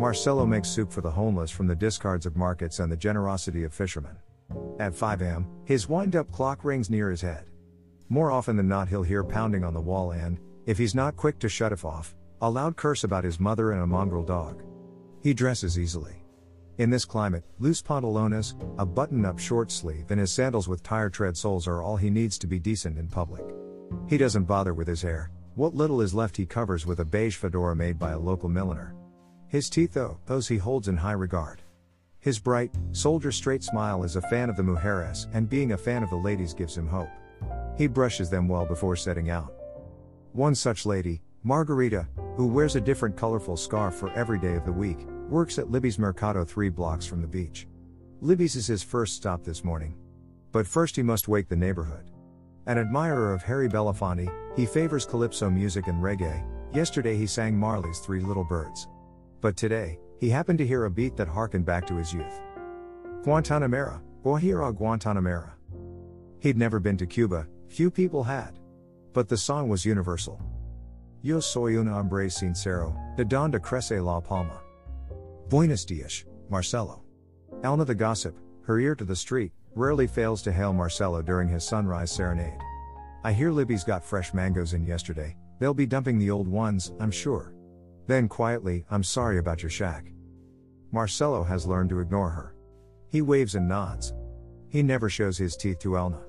Marcelo makes soup for the homeless from the discards of markets and the generosity of fishermen. At 5 am, his wind up clock rings near his head. More often than not, he'll hear pounding on the wall and, if he's not quick to shut it off, a loud curse about his mother and a mongrel dog. He dresses easily. In this climate, loose pantalones, a button up short sleeve, and his sandals with tire tread soles are all he needs to be decent in public. He doesn't bother with his hair, what little is left he covers with a beige fedora made by a local milliner. His teeth, though, those he holds in high regard. His bright, soldier straight smile is a fan of the mujeres, and being a fan of the ladies gives him hope. He brushes them well before setting out. One such lady, Margarita, who wears a different colorful scarf for every day of the week, works at Libby's Mercado three blocks from the beach. Libby's is his first stop this morning. But first he must wake the neighborhood. An admirer of Harry Belafonte, he favors calypso music and reggae. Yesterday he sang Marley's Three Little Birds. But today, he happened to hear a beat that harkened back to his youth. Guantanamera, Guajira Guantanamera. He'd never been to Cuba, few people had. But the song was universal. Yo soy un hombre sincero, de donde crece la palma. Buenos dias, Marcelo. Elna the gossip, her ear to the street, rarely fails to hail Marcelo during his sunrise serenade. I hear Libby's got fresh mangoes in yesterday, they'll be dumping the old ones, I'm sure. Then quietly, I'm sorry about your shack. Marcelo has learned to ignore her. He waves and nods. He never shows his teeth to Elna.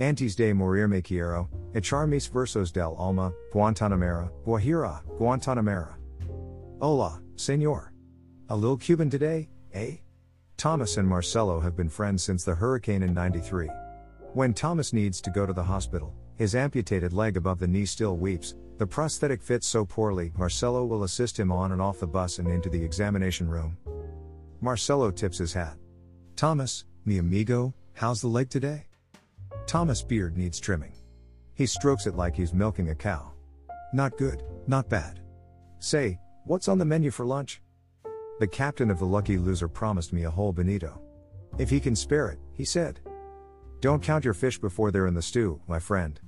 Antes de morirme quiero, echar mis versos del alma, Guantanamera, Guajira, Guantanamera. Hola, senor. A little Cuban today, eh? Thomas and Marcelo have been friends since the hurricane in 93. When Thomas needs to go to the hospital, his amputated leg above the knee still weeps, the prosthetic fits so poorly, Marcelo will assist him on and off the bus and into the examination room. Marcelo tips his hat. Thomas, mi amigo, how's the leg today? Thomas' beard needs trimming. He strokes it like he's milking a cow. Not good, not bad. Say, what's on the menu for lunch? The captain of the lucky loser promised me a whole bonito. If he can spare it, he said. Don't count your fish before they're in the stew, my friend.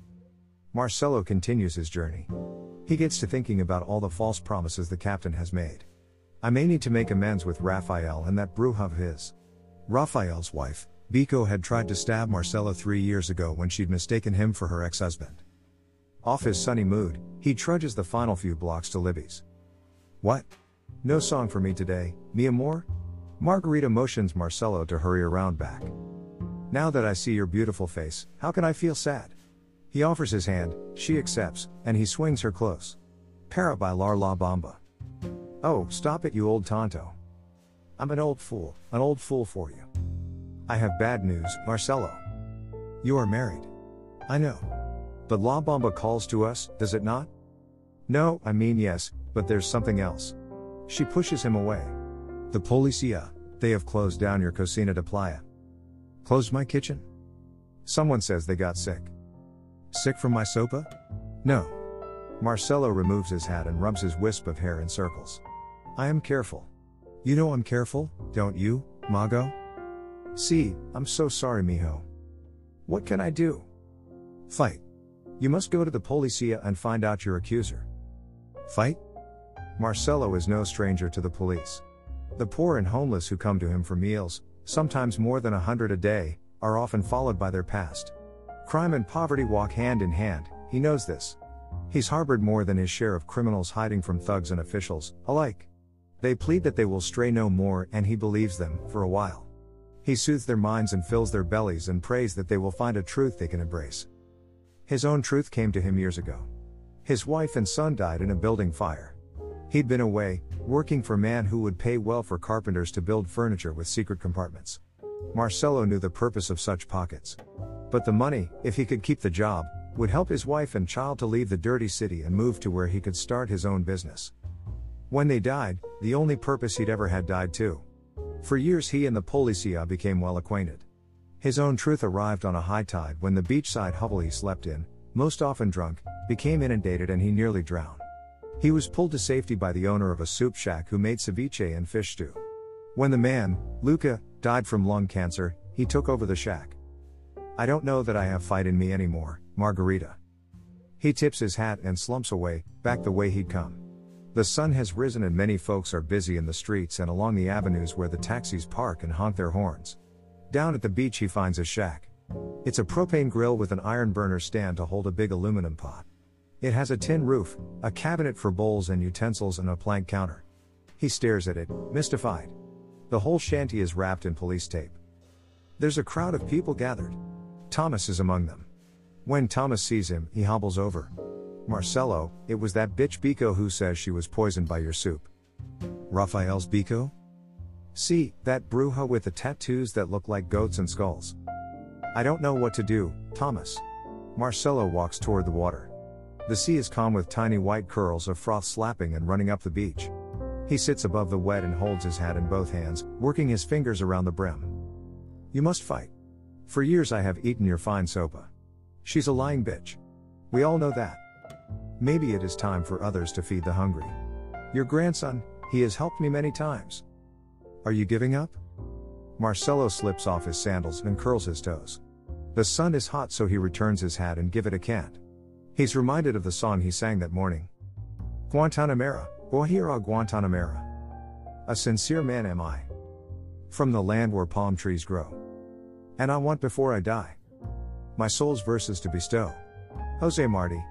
Marcelo continues his journey. He gets to thinking about all the false promises the captain has made. I may need to make amends with Raphael and that bruja of his. Raphael's wife, Biko, had tried to stab Marcelo three years ago when she'd mistaken him for her ex husband. Off his sunny mood, he trudges the final few blocks to Libby's. What? No song for me today, mi amor? Margarita motions Marcelo to hurry around back. Now that I see your beautiful face, how can I feel sad? He offers his hand, she accepts, and he swings her close. Para bailar la bamba. Oh, stop it, you old tonto. I'm an old fool, an old fool for you. I have bad news, Marcelo. You are married. I know. But La Bamba calls to us, does it not? No, I mean yes, but there's something else. She pushes him away. The policia, they have closed down your cocina de playa. Closed my kitchen? Someone says they got sick. Sick from my sopa? No. Marcelo removes his hat and rubs his wisp of hair in circles. I am careful. You know I'm careful, don't you, Mago? See, I'm so sorry, mijo. What can I do? Fight. You must go to the policia and find out your accuser. Fight? Marcelo is no stranger to the police. The poor and homeless who come to him for meals, sometimes more than a hundred a day, are often followed by their past. Crime and poverty walk hand in hand, he knows this. He's harbored more than his share of criminals hiding from thugs and officials, alike. They plead that they will stray no more, and he believes them, for a while. He soothes their minds and fills their bellies and prays that they will find a truth they can embrace. His own truth came to him years ago. His wife and son died in a building fire. He'd been away, working for a man who would pay well for carpenters to build furniture with secret compartments. Marcelo knew the purpose of such pockets. But the money, if he could keep the job, would help his wife and child to leave the dirty city and move to where he could start his own business. When they died, the only purpose he'd ever had died too. For years he and the policia became well acquainted. His own truth arrived on a high tide when the beachside hovel he slept in, most often drunk, became inundated and he nearly drowned. He was pulled to safety by the owner of a soup shack who made ceviche and fish stew. When the man, Luca, died from lung cancer, he took over the shack. I don't know that I have fight in me anymore, Margarita. He tips his hat and slumps away, back the way he'd come. The sun has risen and many folks are busy in the streets and along the avenues where the taxis park and honk their horns. Down at the beach, he finds a shack. It's a propane grill with an iron burner stand to hold a big aluminum pot. It has a tin roof, a cabinet for bowls and utensils, and a plank counter. He stares at it, mystified. The whole shanty is wrapped in police tape. There's a crowd of people gathered. Thomas is among them. When Thomas sees him, he hobbles over. Marcelo, it was that bitch Biko who says she was poisoned by your soup. Raphael's Biko? See, that bruja with the tattoos that look like goats and skulls. I don't know what to do, Thomas. Marcelo walks toward the water. The sea is calm with tiny white curls of froth slapping and running up the beach. He sits above the wet and holds his hat in both hands, working his fingers around the brim. You must fight. For years I have eaten your fine sopa. She's a lying bitch. We all know that. Maybe it is time for others to feed the hungry. Your grandson, he has helped me many times. Are you giving up? Marcelo slips off his sandals and curls his toes. The sun is hot so he returns his hat and give it a cant. He's reminded of the song he sang that morning. Guantanamera, Guajira Guantanamera. A sincere man am I. From the land where palm trees grow. And I want before I die. My soul's verses to bestow. Jose Marti,